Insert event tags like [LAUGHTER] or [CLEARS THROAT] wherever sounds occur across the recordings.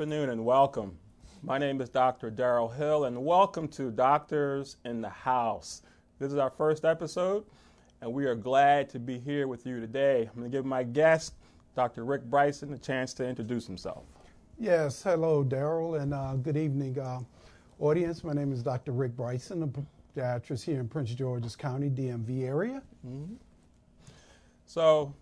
good afternoon, and welcome. My name is Dr. Darryl Hill, and welcome to Doctors in the House. This is our first episode, and we are glad to be here with you today. I'm going to give my guest, Dr. Rick Bryson, a chance to introduce himself. Yes, hello, Darryl, and uh, good evening, uh, audience. My name is Dr. Rick Bryson, a podiatrist here in Prince George's County, DMV area. Mm-hmm. So,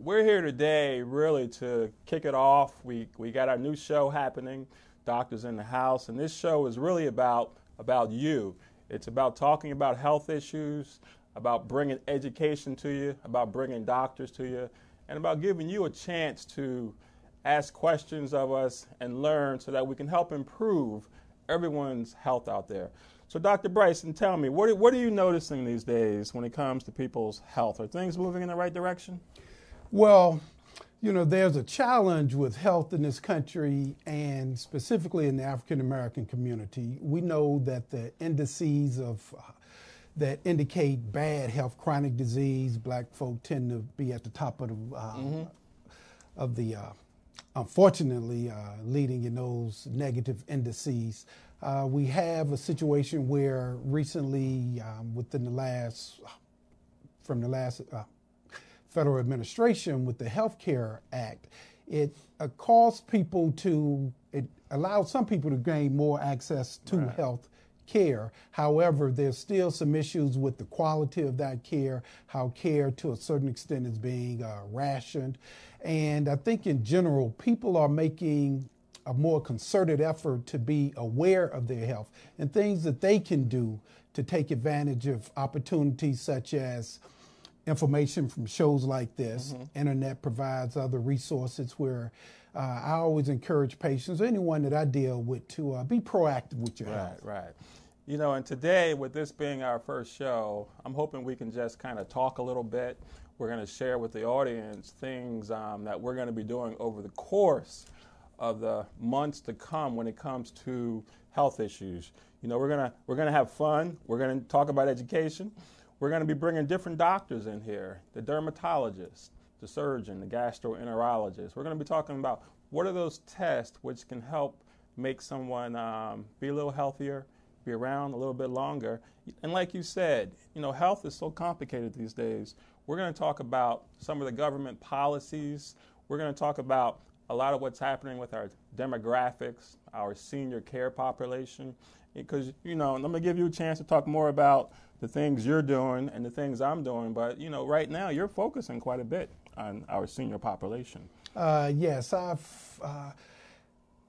we're here today really to kick it off. We, we got our new show happening, Doctors in the House, and this show is really about, about you. It's about talking about health issues, about bringing education to you, about bringing doctors to you, and about giving you a chance to ask questions of us and learn so that we can help improve everyone's health out there. So, Dr. Bryson, tell me, what, what are you noticing these days when it comes to people's health? Are things moving in the right direction? Well, you know, there's a challenge with health in this country and specifically in the African American community. We know that the indices of uh, that indicate bad health, chronic disease, black folk tend to be at the top of the uh, mm-hmm. of the uh, unfortunately uh, leading in those negative indices. Uh, we have a situation where recently, um, within the last from the last uh, federal administration with the Health Care Act, it uh, caused people to, it allowed some people to gain more access to right. health care. However, there's still some issues with the quality of that care, how care to a certain extent is being uh, rationed. And I think in general, people are making a more concerted effort to be aware of their health and things that they can do to take advantage of opportunities such as information from shows like this. Mm-hmm. Internet provides other resources where uh, I always encourage patients, anyone that I deal with, to uh, be proactive with your right, health. Right, right. You know, and today, with this being our first show, I'm hoping we can just kind of talk a little bit. We're going to share with the audience things um, that we're going to be doing over the course of the months to come when it comes to health issues. You know, we're going to we're going to have fun. We're going to talk about education. We're going to be bringing different doctors in here the dermatologist, the surgeon, the gastroenterologist. We're going to be talking about what are those tests which can help make someone um, be a little healthier, be around a little bit longer. And like you said, you know, health is so complicated these days. We're going to talk about some of the government policies. We're going to talk about a lot of what's happening with our demographics, our senior care population. Because, you know, I'm going to give you a chance to talk more about the things you're doing and the things I'm doing. But you know, right now you're focusing quite a bit on our senior population. Uh, yes, I've. Uh,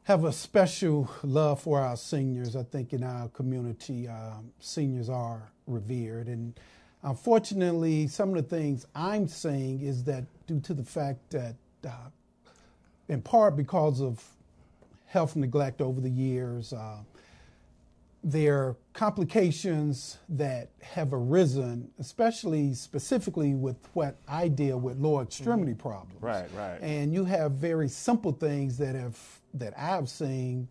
have a special love for our seniors. I think in our community, um, seniors are revered. And unfortunately, some of the things I'm saying is that due to the fact that, uh, in part because of health neglect over the years, uh, there are complications that have arisen, especially specifically with what I deal with lower extremity mm-hmm. problems. Right, right. And you have very simple things that have that I've seen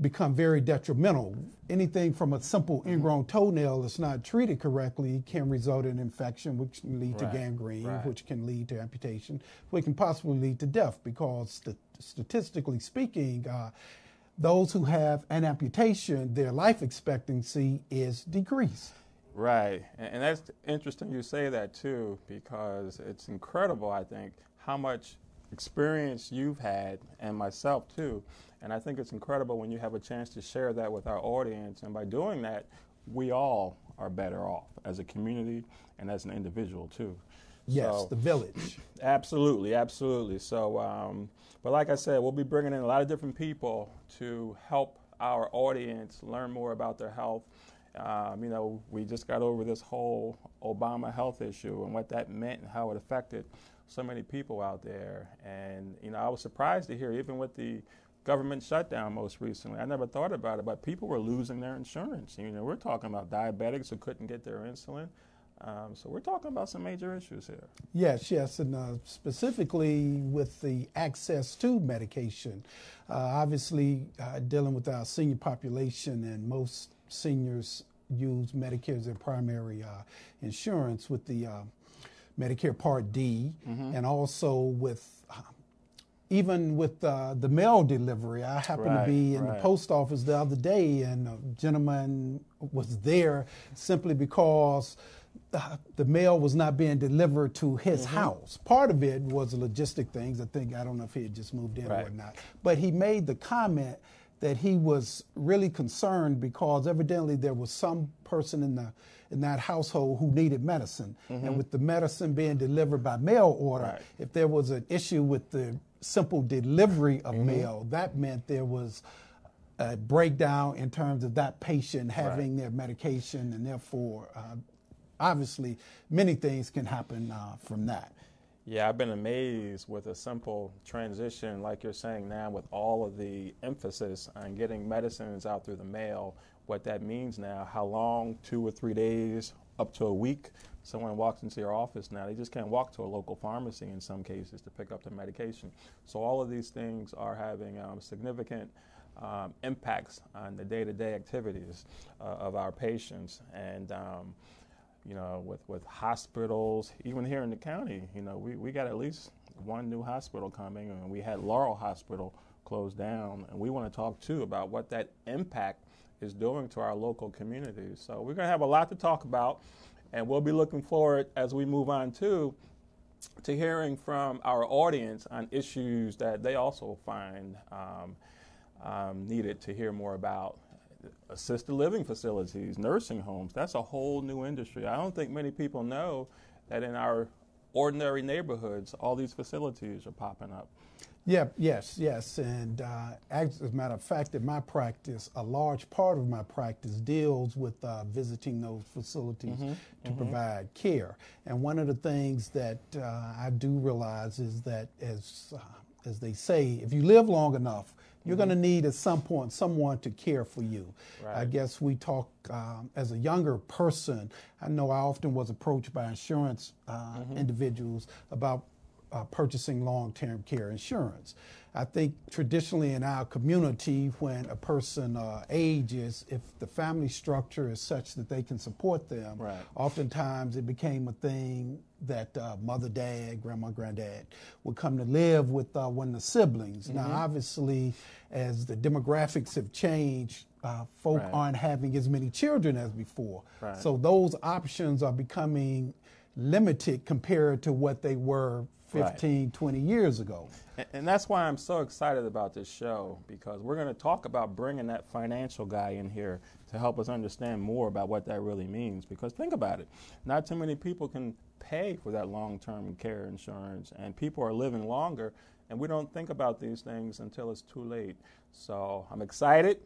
become very detrimental. Anything from a simple mm-hmm. ingrown toenail that's not treated correctly can result in infection, which can lead right, to gangrene, right. which can lead to amputation, which can possibly lead to death because st- statistically speaking, uh, those who have an amputation, their life expectancy is decreased. Right. And that's interesting you say that too, because it's incredible, I think, how much experience you've had and myself too. And I think it's incredible when you have a chance to share that with our audience. And by doing that, we all are better off as a community and as an individual too. Yes, so, the village. [CLEARS THROAT] Absolutely, absolutely. So, um, but like I said, we'll be bringing in a lot of different people to help our audience learn more about their health. Um, you know, we just got over this whole Obama health issue and what that meant and how it affected so many people out there. And, you know, I was surprised to hear, even with the government shutdown most recently, I never thought about it, but people were losing their insurance. You know, we're talking about diabetics who couldn't get their insulin. Um, so we're talking about some major issues here. Yes, yes, and uh, specifically with the access to medication. Uh, obviously, uh, dealing with our senior population, and most seniors use Medicare as their primary uh, insurance with the uh, Medicare Part D, mm-hmm. and also with uh, even with uh, the mail delivery, I happened Right, to be in right. the post office the other day, and a gentleman was there simply because uh, the mail was not being delivered to his Mm-hmm. house. Part of it was logistic things. I think I don't know if he had just moved in Right. or not, but he made the comment that he was really concerned because evidently there was some person in the in that household who needed medicine, and with the medicine being delivered by mail order, Right. if there was an issue with the simple delivery of mail, that meant there was a breakdown in terms of that patient having their medication, and therefore, uh, obviously, many things can happen uh, from that. Yeah, I've been amazed with a simple transition, like you're saying now, with all of the emphasis on getting medicines out through the mail, what that means now, how long, two or three days, up to a week, someone walks into your office now, they just can't walk to a local pharmacy in some cases to pick up their medication. So, all of these things are having um, significant um, impacts on the day to day activities uh, of our patients. And um, you know, with, with hospitals, even here in the county, you know, we, we got at least one new hospital coming, and we had Laurel Hospital closed down, and we want to talk too about what that impact is doing to our local communities. So we're going to have a lot to talk about, and we'll be looking forward as we move on to to hearing from our audience on issues that they also find um, um, needed to hear more about. Assisted living facilities, nursing homes, that's a whole new industry. I don't think many people know that in our ordinary neighborhoods, all these facilities are popping up. Yeah, yes, yes. And uh, as a matter of fact, in my practice, a large part of my practice deals with uh, visiting those facilities to provide care. And one of the things that uh, I do realize is that, as uh, as they say, if you live long enough, you're going to need at some point someone to care for you. I guess we talk um, as a younger person. I know I often was approached by insurance uh, individuals about uh, purchasing long-term care insurance. I think traditionally in our community, when a person uh, ages, if the family structure is such that they can support them, Right. oftentimes it became a thing that uh, mother, dad, grandma, granddad would come to live with uh, one of the siblings. Now, obviously, as the demographics have changed, uh, folk Right. aren't having as many children as before. Right. So those options are becoming limited compared to what they were Right. 15, 20 years ago. And, and that's why I'm so excited about this show because we're going to talk about bringing that financial guy in here to help us understand more about what that really means. Because think about it, not too many people can pay for that long term care insurance, and people are living longer, and we don't think about these things until it's too late. So I'm excited.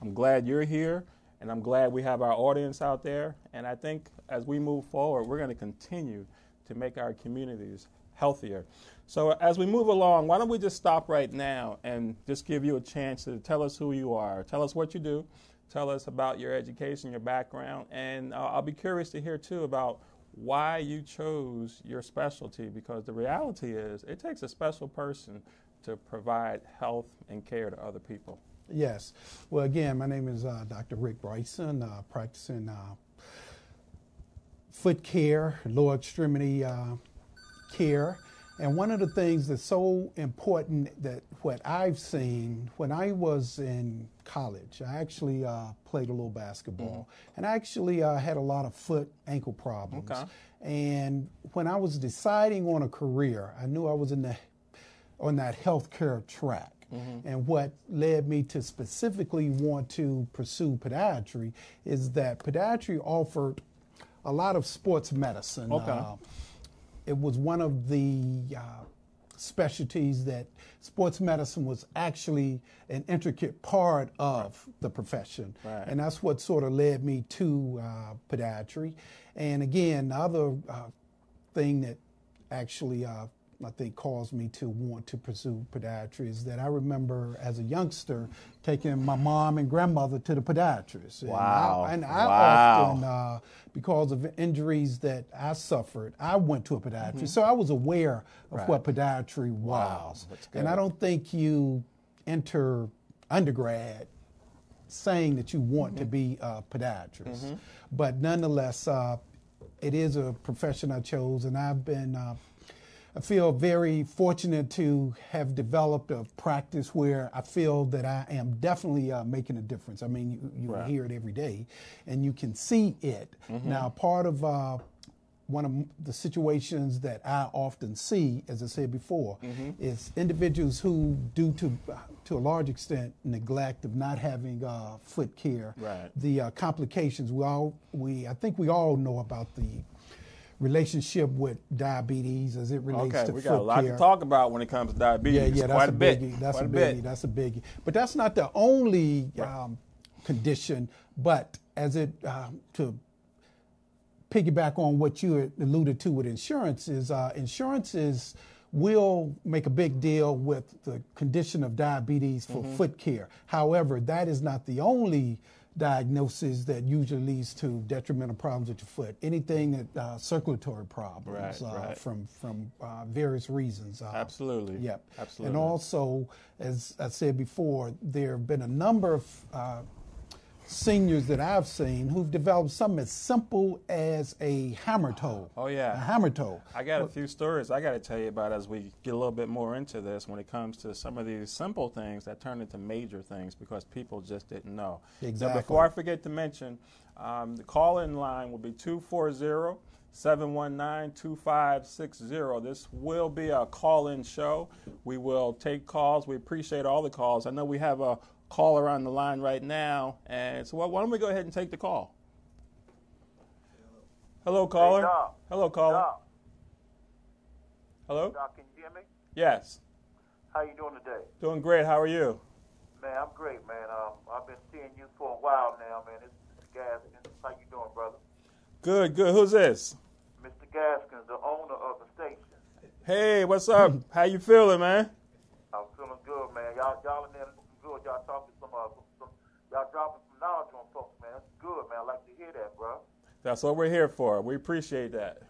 I'm glad you're here. And I'm glad we have our audience out there. And I think as we move forward, we're going to continue to make our communities healthier. So as we move along, why don't we just stop right now and just give you a chance to tell us who you are, tell us what you do, tell us about your education, your background, and uh, I'll be curious to hear too about why you chose your specialty because the reality is it takes a special person to provide health and care to other people. Yes. Well, again, my name is uh, Dr. Rick Bryson, uh, practicing uh, foot care, lower extremity uh, care. And one of the things that's so important that what I've seen when I was in college, I actually uh, played a little basketball, and I actually uh, had a lot of foot ankle problems. Okay. And when I was deciding on a career, I knew I was in the on that healthcare track. And what led me to specifically want to pursue podiatry is that podiatry offered a lot of sports medicine. Okay. Uh, it was one of the uh, specialties that sports medicine was actually an intricate part of the profession. Right. And that's what sort of led me to uh, podiatry. And again, the other uh, thing that actually uh, I think caused me to want to pursue podiatry is that I remember as a youngster taking my mom and grandmother to the podiatrist. And Wow. I, and I Wow. often, uh, because of injuries that I suffered, I went to a podiatrist. So I was aware of Mm-hmm. Right. what podiatry was. that's and I don't think you enter undergrad saying that you want Mm-hmm. to be a podiatrist. But nonetheless, uh, it is a profession I chose, and I've been uh, I feel very fortunate to have developed a practice where I feel that I am definitely uh, making a difference. I mean, you, you right. hear it every day, and you can see it. Mm-hmm. Now, part of uh, one of the situations that I often see, as I said before, mm-hmm. is individuals who, due to to a large extent, neglect of not having uh, foot care, right. the uh, complications. We all we I think we all know about the relationship with diabetes as it relates okay, to we got a lot care. to talk about when it comes to diabetes. Yeah, yeah, that's quite a, bit. biggie. That's quite a biggie. biggie. That's a biggie. But that's not the only um, condition. But as it uh, to piggyback on what you alluded to with insurance is uh, insurances will make a big deal with the condition of diabetes for mm-hmm. foot care. However, that is not the only diagnosis that usually leads to detrimental problems with your foot. Anything that uh, circulatory problems right, uh, right. from from uh, various reasons. Uh, Absolutely. Yep. Absolutely. And also, as I said before, there have been a number of uh, seniors that I've seen who've developed something as simple as a hammer toe. Oh yeah, a hammer toe. I got a few stories I got to tell you about as we get a little bit more into this when it comes to some of these simple things that turn into major things because people just didn't know. Exactly. Now, before I forget to mention, um, the call-in line will be 240 719 2560. This will be a call in show. We will take calls. We appreciate all the calls. I know we have a caller on the line right now. And so, why don't we go ahead and take the call? Hello, caller. Hey, Doc. Hello, caller. Doc. Hello. Doc, can you hear me? Yes. How you doing today? Doing great. How are you? Man, I'm great, man. Um, I've been seeing you for a while now, man. It's. Gaskins. How you doing, brother? Good, good. Who's this? Mr. Gaskins, the owner of the station. Hey, what's up? How you feeling, man? I'm feeling good, man. Y'all, y'all in there good. Y'all talking some, uh, some, some y'all dropping some knowledge on folks, man. That's good, man. I like to hear that, bro. That's what we're here for. We appreciate that.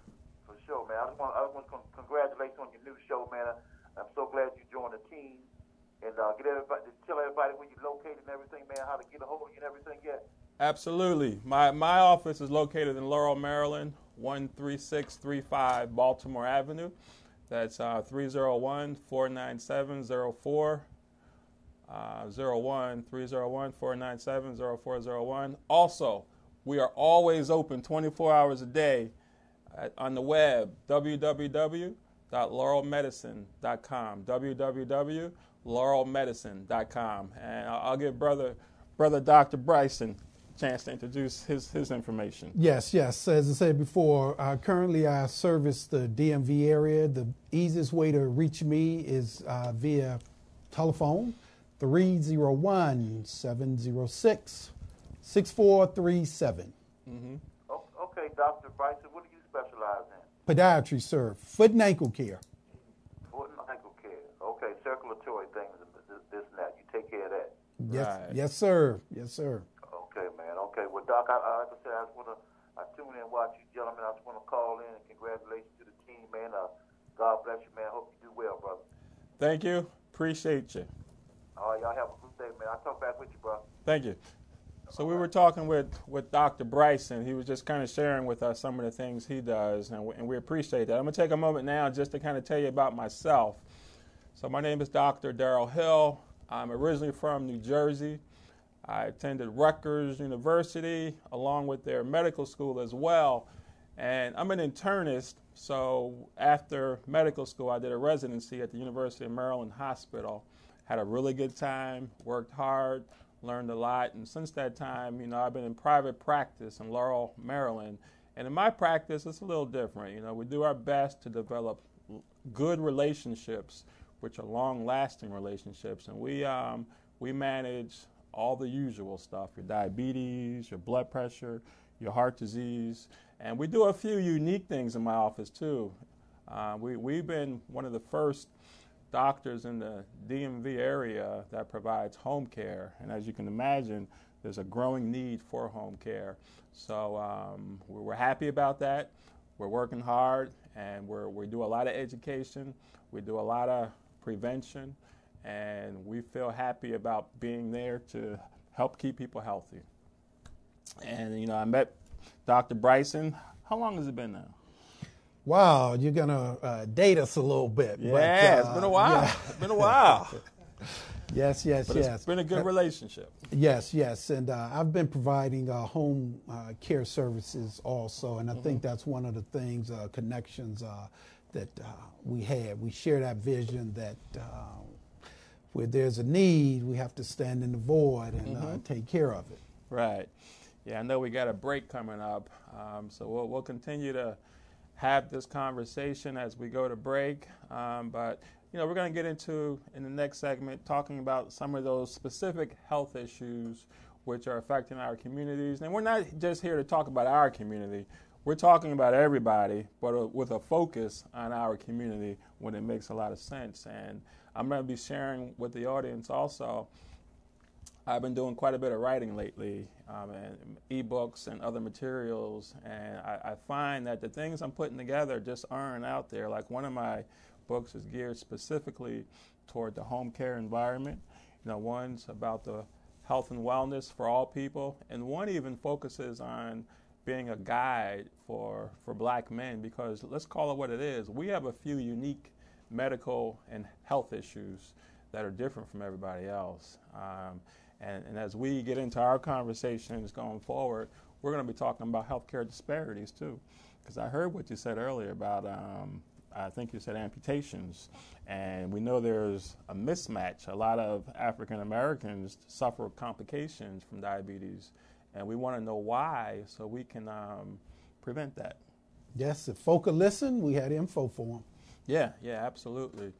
For sure, man. I just want, I just want to congratulate you on your new show, man. I'm so glad you joined the team. And uh, get everybody, tell everybody where you're located and everything, man, how to get a hold of you and everything, yeah. Absolutely. My my office is located in Laurel, Maryland, 13635 Baltimore Avenue. That's uh, 301 497 04 uh, 01 301 497 0401. Also, we are always open 24 hours a day at, on the web, www.laurelmedicine.com. www.laurelmedicine.com. And I'll, give brother, brother Dr. Bryson chance to introduce his, his information. Yes, yes. As I said before, uh, currently I service the DMV area. The easiest way to reach me is uh, via telephone. 301 706 6437. Mm-hmm. Okay, Dr. Bryson, what do you specialize in? Podiatry, sir. Foot and ankle care. Foot and ankle care. Okay, circulatory things, this, this and that. You take care of that. Yes, right. yes, sir. Yes, sir. Okay, man. Okay. Well, Doc, I, I, like I said, I just want to, I tune in and watch you gentlemen. I just want to call in and congratulations to the team, man. Uh, God bless you, man. Hope you do well, brother. Thank you. Appreciate you. All right, y'all have a good day, man. I'll talk back with you, bro. Thank you. So we were talking with, with Dr. Bryson. He was just kind of sharing with us some of the things he does, and we, and we appreciate that. I'm going to take a moment now just to kind of tell you about myself. So my name is Dr. Darryl Hill. I'm originally from New Jersey. I attended Rutgers University along with their medical school as well. And I'm an internist, so after medical school, I did a residency at the University of Maryland Hospital had a really good time, worked hard, learned a lot. And since that time, you know, I've been in private practice in Laurel, Maryland. And in my practice, it's a little different. You know, we do our best to develop good relationships, which are long-lasting relationships, and we um, we manage all the usual stuff: your diabetes, your blood pressure, your heart disease, and we do a few unique things in my office too. Uh, we we've been one of the first doctors in the DMV area that provides home care. And as you can imagine, there's a growing need for home care. So um, we're happy about that. We're working hard and we're, we do a lot of education, we do a lot of prevention, and we feel happy about being there to help keep people healthy. And, you know, I met Dr. Bryson. How long has it been now? Wow, you're gonna uh, date us a little bit. Yeah, but, it's uh, been a while. yeah. It's been a while. [LAUGHS] [LAUGHS] Yes, yes, But yes. it's been a good relationship. Yes, yes, and uh, I've been providing uh, home uh, care services also, and I think that's one of the things, uh, connections uh, that uh, we had. We share that vision that uh, where there's a need, we have to stand in the void and uh, take care of it. Right. Yeah, I know we got a break coming up, um, so we'll, we'll continue to have this conversation as we go to break. Um, but you know, we're going to get into in the next segment talking about some of those specific health issues which are affecting our communities. And we're not just here to talk about our community. We're talking about everybody, but uh, with a focus on our community when it makes a lot of sense. And I'm going to be sharing with the audience also I've been doing quite a bit of writing lately, um, and ebooks and other materials, and I, I find that the things I'm putting together just aren't out there. Like one of my books is geared specifically toward the home care environment. You know, one's about the health and wellness for all people, and one even focuses on being a guide for for black men because let's call it what it is. We have a few unique medical and health issues that are different from everybody else. Um, and, and as we get into our conversations going forward, we're going to be talking about healthcare disparities too. Because I heard what you said earlier about, um, I think you said amputations. And we know there's a mismatch. A lot of African Americans suffer complications from diabetes. And we want to know why so we can um, prevent that. Yes, if folk will listen, we had info for them. Yeah, yeah, absolutely.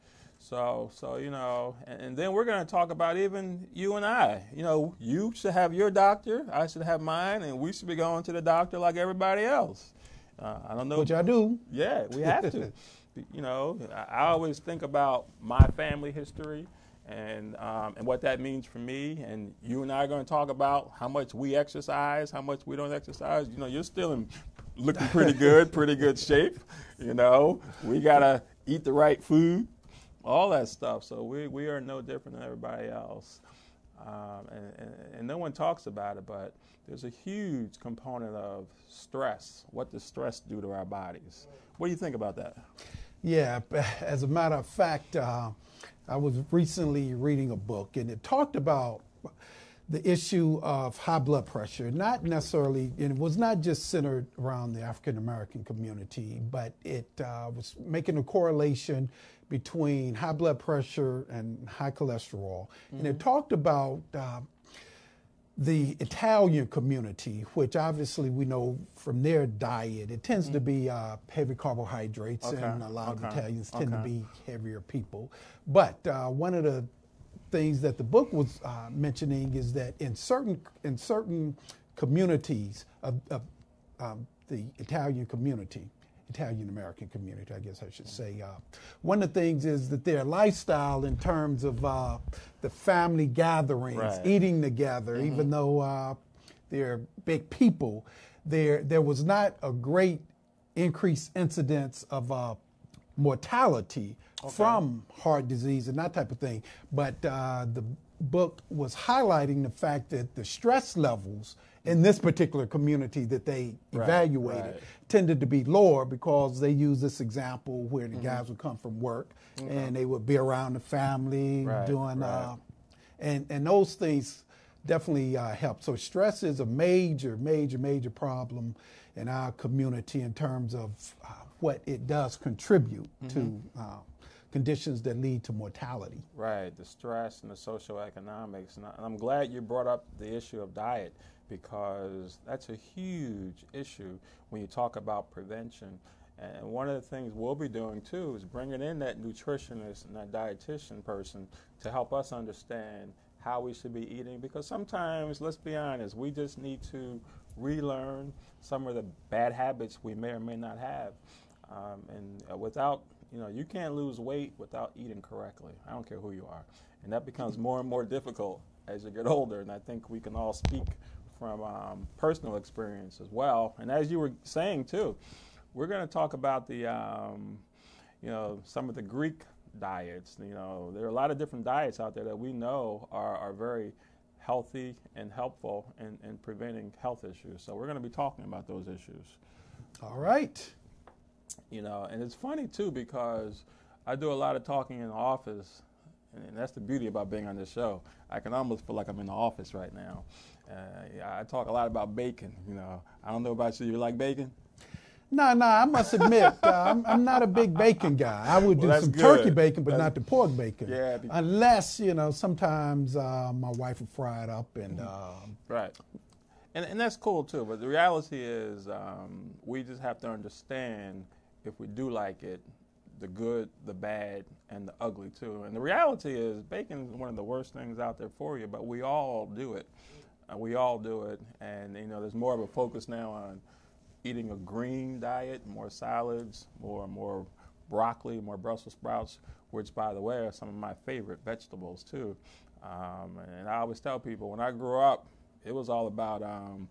So, so you know, and, and then we're going to talk about even you and I. You know, you should have your doctor, I should have mine, and we should be going to the doctor like everybody else. Uh, I don't know. Which I do. Yeah, we have to. [LAUGHS] you know, I, I always think about my family history and um, and what that means for me. And you and I are going to talk about how much we exercise, how much we don't exercise. You know, you're still in looking pretty good, pretty good [LAUGHS] shape. You know, we gotta eat the right food, all that stuff. So we we are no different than everybody else. Um, and, and, and no one talks about it, but there's a huge component of stress. What does stress do to our bodies? What do you think about that? Yeah, as a matter of fact, uh, I was recently reading a book and it talked about the issue of high blood pressure, not necessarily, and it was not just centered around the African American community, but it uh, was making a correlation between high blood pressure and high cholesterol. And it talked about uh, the Italian community, which obviously we know from their diet, it tends to be uh, heavy carbohydrates, Okay, and a lot of Italians tend to be heavier people. But uh, one of the things that the book was uh, mentioning is that in certain in certain communities of, of um, the Italian community, Italian American community, I guess I should say. Uh, one of the things is that their lifestyle, in terms of uh, the family gatherings, Right. eating together, even though uh, they're big people, there there was not a great increased incidence of uh, mortality from heart disease and that type of thing. But uh, the book was highlighting the fact that the stress levels in this particular community that they Right, evaluated right. Tended to be lower because they use this example where Mm-hmm. the guys would come from work and they would be around the family Right, doing right. uh, and and those things definitely uh, help. So stress is a major, major, major problem in our community in terms of uh, what it does contribute to Mm-hmm. uh, conditions that lead to mortality. Right, the stress and the socioeconomics. And I'm glad you brought up the issue of diet because that's a huge issue when you talk about prevention. And one of the things we'll be doing too is bringing in that nutritionist and that dietitian person to help us understand how we should be eating because sometimes, let's be honest, we just need to relearn some of the bad habits we may or may not have. Um, and uh, without, you know, you can't lose weight without eating correctly. I don't care who you are. And that becomes more and more difficult as you get older. And I think we can all speak from um, personal experience as well. And as you were saying too, we're going to talk about the, um, you know, some of the Greek diets. You know, there are a lot of different diets out there that we know are, are very healthy and helpful in, in preventing health issues. So we're going to be talking about those issues. All right. you know, and it's funny too because I do a lot of talking in the office, and that's the beauty about being on this show. I can almost feel like I'm in the office right now. Uh, I talk a lot about bacon. You know, I don't know about you. You like bacon? No, no, I must admit, [LAUGHS] uh, I'm, I'm, not a big bacon guy. I would do well, some good. turkey bacon, but that's, not the pork bacon. Yeah. Unless, you know, sometimes uh, my wife will fry it up and. Um, right. And, and that's cool too. But the reality is, um, we just have to understand if we do like it, the good, the bad, and the ugly too. And the reality is, bacon is one of the worst things out there for you, but we all do it. Uh, we all do it. And, you know, there's more of a focus now on eating a green diet, more salads, more more broccoli, more Brussels sprouts, which, by the way, are some of my favorite vegetables too. Um, and I always tell people when I grew up, it was all about um,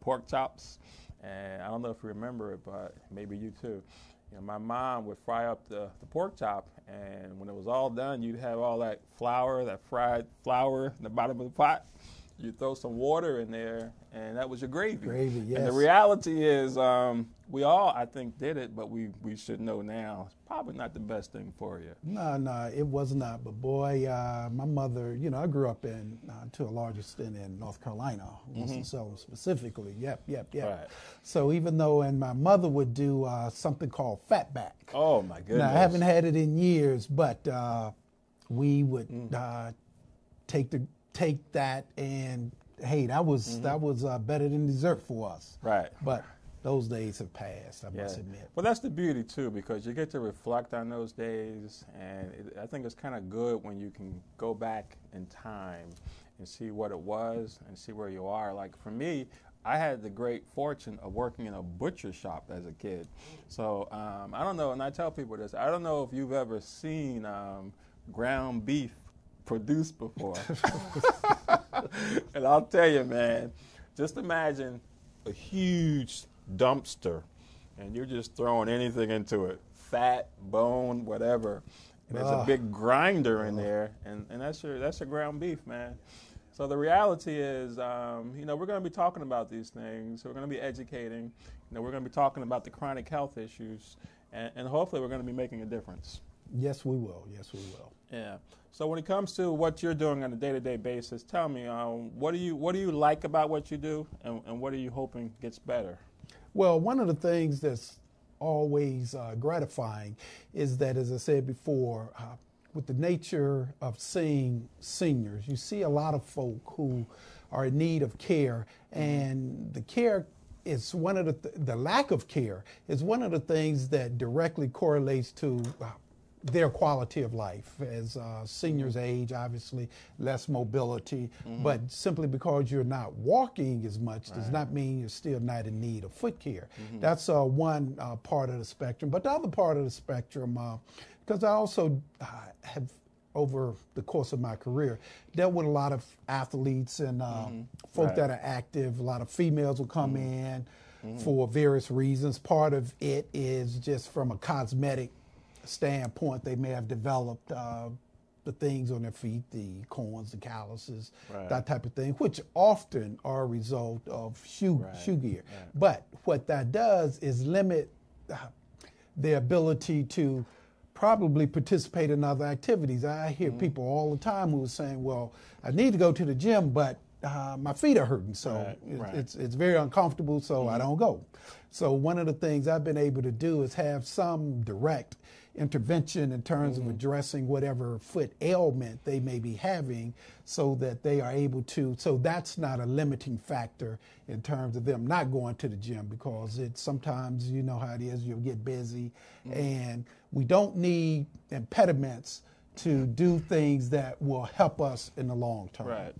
pork chops. And I don't know if you remember it, but maybe you too. You know, my mom would fry up the, the pork chop, and when it was all done, you'd have all that flour, that fried flour in the bottom of the pot you throw some water in there, and that was your gravy. Gravy, yes. And the reality is, um, we all, I think, did it, but we, we should know now it's probably not the best thing for you. No, no, it was not. But boy, uh, my mother, you know, I grew up in, uh, to a large extent in North Carolina, Winston-Salem mm-hmm. specifically. Yep, yep, yep. Right. So even though, and my mother would do uh, something called fatback. Oh my goodness! Now I haven't had it in years, but uh, we would mm. take the take that and hey, that was mm-hmm. that was uh, better than dessert for us. Right. But those days have passed. I yeah. must admit. Well, that's the beauty too, because you get to reflect on those days, and it, I think it's kind of good when you can go back in time and see what it was and see where you are. Like for me, I had the great fortune of working in a butcher shop as a kid. So um, I don't know, and I tell people this. I don't know if you've ever seen um, ground beef produced before. [LAUGHS] and I'll tell you, man, just imagine a huge dumpster and you're just throwing anything into it fat, bone, whatever. And there's a big grinder in there, and, and that's your that's your ground beef, man. So the reality is, um, you know, we're going to be talking about these things. We're going to be educating. You know, we're going to be talking about the chronic health issues, and, and hopefully, we're going to be making a difference. Yes, we will. Yes, we will. Yeah. So when it comes to what you're doing on a day-to-day basis, tell me um, what do you what do you like about what you do, and, and, what are you hoping gets better? Well, one of the things that's always uh, gratifying is that, as I said before, uh, with the nature of seeing seniors, you see a lot of folk who are in need of care, and the care is one of the th- the lack of care is one of the things that directly correlates to uh, their quality of life. As uh, seniors age, obviously less mobility, mm-hmm. but simply because you're not walking as much right. does not mean you're still not in need of foot care. Mm-hmm. That's uh, one uh, part of the spectrum. But the other part of the spectrum, because uh, I also uh, have over the course of my career dealt with a lot of athletes and uh, mm-hmm. folk right. that are active. A lot of females will come mm-hmm. in. Mm-hmm. For various reasons. Part of it is just from a cosmetic standpoint, they may have developed uh, the things on their feet, the corns, the calluses, right. that type of thing, which often are a result of shoe, right. shoe gear. Right. But what that does is limit uh, their ability to probably participate in other activities. I hear mm-hmm. people all the time who are saying, well, I need to go to the gym, but uh, my feet are hurting, so right, it, right. it's it's very uncomfortable, so mm-hmm. I don't go. So one of the things I've been able to do is have some direct intervention in terms mm-hmm. of addressing whatever foot ailment they may be having so that they are able to so that's not a limiting factor in terms of them not going to the gym because it sometimes you know how it is you'll get busy mm-hmm. and we don't need impediments to do things that will help us in the long term right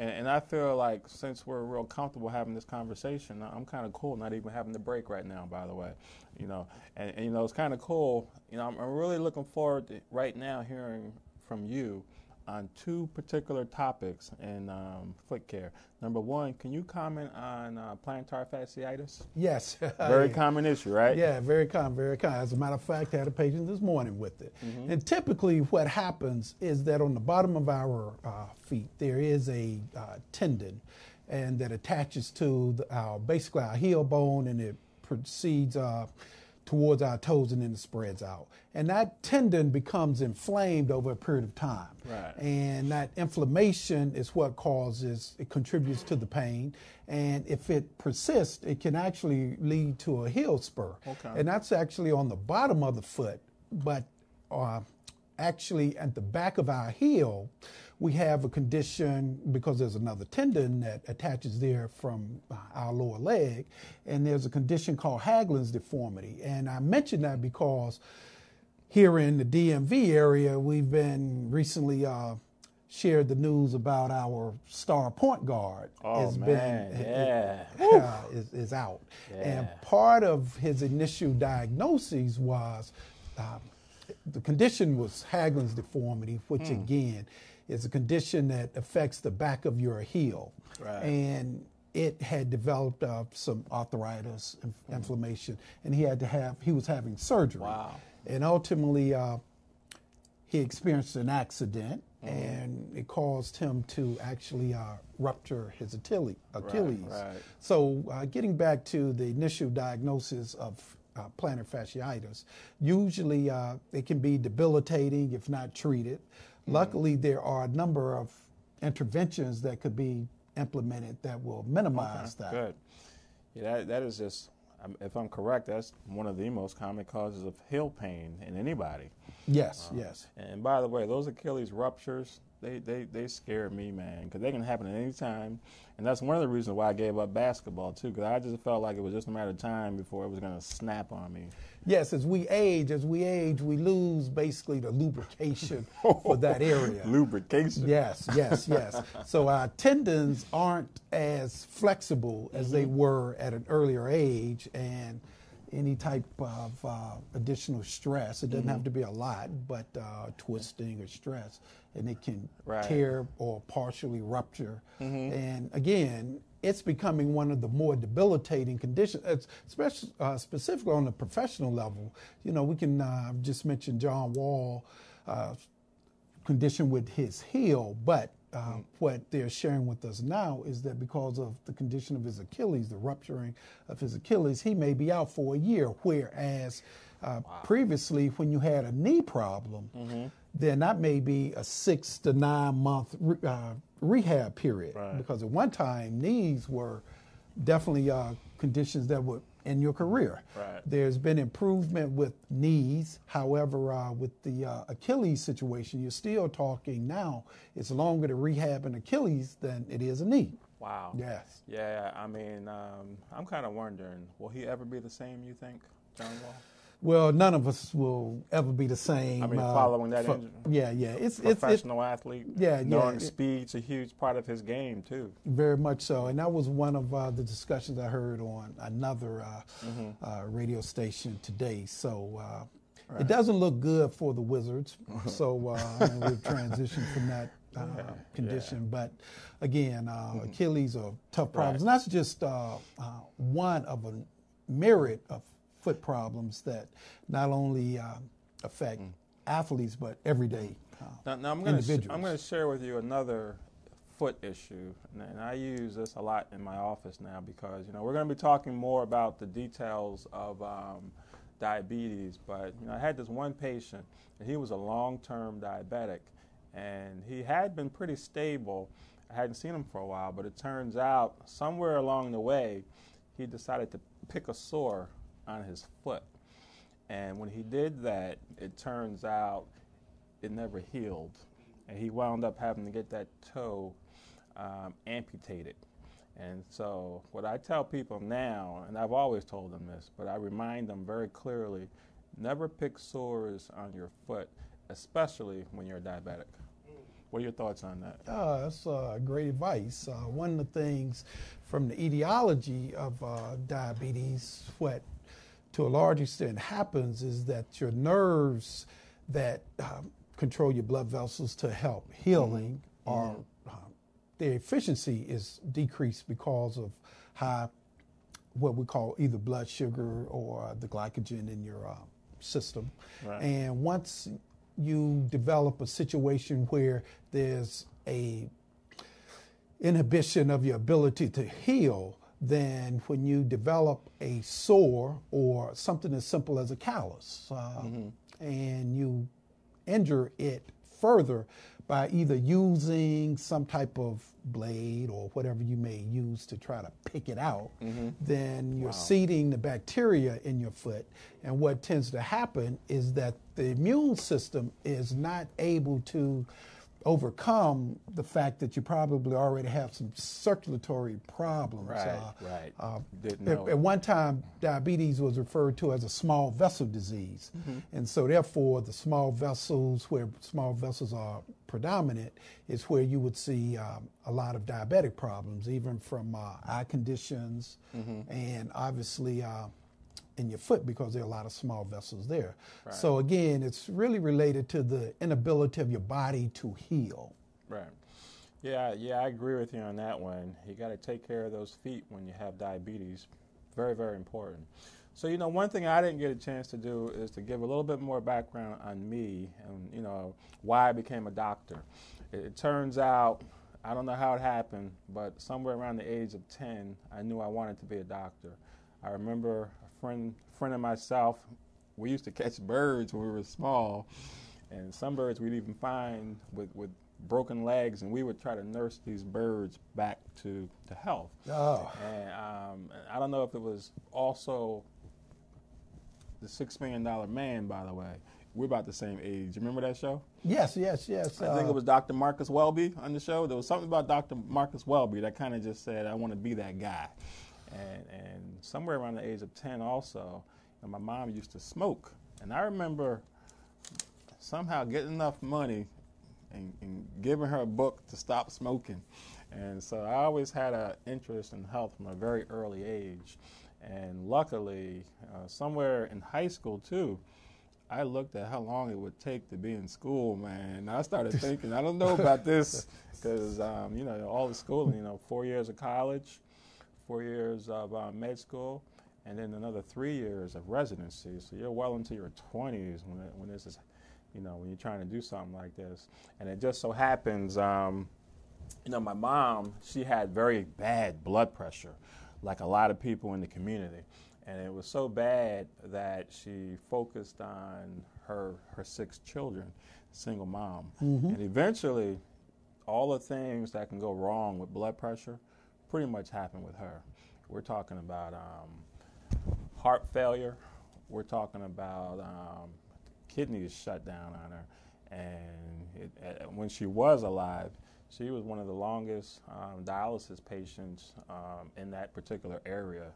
and, and, I feel like since we're real comfortable having this conversation, I'm kind of cool not even having the break right now, by the way. You know, and, and you know, it's kind of cool. You know, I'm, I'm really looking forward to right now hearing from you on two particular topics in um, foot care. Number one, can you comment on uh, plantar fasciitis? Yes. [LAUGHS] very yeah. common issue, right? Yeah, very common, very common. As a matter of fact, I had a patient this morning with it. Mm-hmm. And typically, what happens is that on the bottom of our uh, feet, there is a uh, tendon and that attaches to the, our basically our heel bone and it proceeds uh, towards our toes and then it spreads out. And that tendon becomes inflamed over a period of time. Right. And that inflammation is what causes, it contributes to the pain. And if it persists, it can actually lead to a heel spur. Okay. And that's actually on the bottom of the foot, but uh, actually at the back of our heel, we have a condition because there's another tendon that attaches there from our lower leg, and there's a condition called Haglund's deformity. And I mention that because here in the DMV area, we've been recently uh, shared the news about our star point guard Oh, has man, been yeah. [LAUGHS] uh, is, is out. And part of his initial diagnosis was um, the condition was Haglund's deformity, which Hmm. again is a condition that affects the back of your heel. Right. And it had developed uh, some arthritis, inf- inflammation, and he had to have, he was having surgery. Wow. And ultimately, uh, he experienced an accident and it caused him to actually uh, rupture his Achilles. Achilles. right. So, uh, getting back to the initial diagnosis of uh, plantar fasciitis, usually uh, it can be debilitating if not treated. Luckily, there are a number of interventions that could be implemented that will minimize that. Good. Yeah, that, that is just, um, if I'm correct, that's one of the most common causes of heel pain in anybody. Yes, yes. And by the way, those Achilles ruptures, they, they, they scare me, man, because they can happen at any time. And that's one of the reasons why I gave up basketball, too, because I just felt like it was just a matter of time before it was going to snap on me. Yes, as we age, as we age, we lose basically the lubrication [LAUGHS] oh, for that area. Lubrication. Yes, yes, yes. so our tendons aren't as flexible as they mm-hmm. were at an earlier age, and any type of uh, additional stress, it doesn't have to be a lot, but uh, twisting or stress, and it can Right. tear or partially rupture. And again, it's becoming one of the more debilitating conditions, it's especially uh, specifically on the professional level. You know, we can uh, just mention John Wall. Uh, condition with his heel, but uh, what they're sharing with us now is that because of the condition of his Achilles, the rupturing of his Achilles, he may be out for a year. Whereas uh, previously, when you had a knee problem, then that may be a six to nine month re- uh, rehab period. Right. Because at one time, knees were definitely uh, conditions that would end your career. Right. There's been improvement with knees. However, uh, with the uh, Achilles situation, you're still talking now. It's longer to rehab an Achilles than it is a knee. Wow. Yes. Yeah, I mean, um, I'm kind of wondering, will he ever be the same, you think, John Wall? Well, none of us will ever be the same. I mean, uh, following that for- injury. Yeah, yeah. It's it's Professional athlete. Yeah, Knowing yeah, speed's a huge part of his game, too. very much so, and that was one of uh, the discussions I heard on another uh, Mm-hmm. uh, radio station today. So. Uh, It doesn't look good for the Wizards, [LAUGHS] so uh, we've transitioned from that [LAUGHS] uh, condition. But again, uh, Achilles are tough problems, and that's just uh, uh, one of a myriad of foot problems that not only uh, affect athletes but everyday uh, Now, now I'm going to individuals. I'm going to share with you another foot issue, and, and I use this a lot in my office now because you know we're going to be talking more about the details of um, diabetes. But you know, I had this one patient, and he was a long-term diabetic, and he had been pretty stable. I hadn't seen him for a while, but it turns out somewhere along the way, he decided to pick a sore on his foot. And when he did that, it turns out it never healed. And he wound up having to get that toe um, amputated. And so, what I tell people now, and I've always told them this, but I remind them very clearly never pick sores on your foot, especially when you're diabetic. What are your thoughts on that? Uh, that's uh, great advice. Uh, one of the things from the etiology of uh, diabetes, what to a large extent happens is that your nerves that um, control your blood vessels to help healing are um, their efficiency is decreased because of high what we call either blood sugar or the glycogen in your uh, system. Right. And once you develop a situation where there's a inhibition of your ability to heal, than when you develop a sore or something as simple as a callus, uh, and you injure it further by either using some type of blade or whatever you may use to try to pick it out, then you're seeding the bacteria in your foot. And what tends to happen is that the immune system is not able to overcome the fact that you probably already have some circulatory problems. Right, Uh, right. uh, Didn't at, know at one time, diabetes was referred to as a small vessel disease. Mm-hmm. And so, therefore, the small vessels, where small vessels are predominant, is where you would see um, a lot of diabetic problems, even from uh, eye conditions Mm-hmm. and obviously uh, in your foot because there are a lot of small vessels there. So, again, it's really related to the inability of your body to heal. Right. Yeah, yeah, I agree with you on that one. You got to take care of those feet when you have diabetes. Very, very important. So, you know, one thing I didn't get a chance to do is to give a little bit more background on me and, you know, why I became a doctor. It, it turns out, I don't know how it happened, but somewhere around the age of 10, I knew I wanted to be a doctor. I remember friend, friend of myself, we used to catch birds when we were small, and some birds we'd even find with, with broken legs, and we would try to nurse these birds back to, to health. Oh. And um, I don't know if it was also the Six Million Dollar Man, by the way. We're about the same age. You remember that show? Yes, yes, yes. I think uh, it was Dr. Marcus Welby on the show. There was something about Dr. Marcus Welby that kind of just said, I want to be that guy. And, and somewhere around the age of 10 also, you know, my mom used to smoke. And I remember somehow getting enough money and, and giving her a book to stop smoking. And so I always had an interest in health from a very early age. And luckily, uh, somewhere in high school too, I looked at how long it would take to be in school, man. And I started [LAUGHS] thinking, I don't know about this because, um, you know, all the schooling, you know, four years of college, four years of uh, med school, and then another three years of residency. So you're well into your 20s when, it, when this is, you know, when you're trying to do something like this. And it just so happens, um, you know, my mom, she had very bad blood pressure, like a lot of people in the community. And it was so bad that she focused on her, her six children, single mom. And eventually, all the things that can go wrong with blood pressure pretty much happened with her. We're talking about um, heart failure. We're talking about um, kidneys shut down on her. And it, uh, when she was alive, she was one of the longest um, dialysis patients um, in that particular area.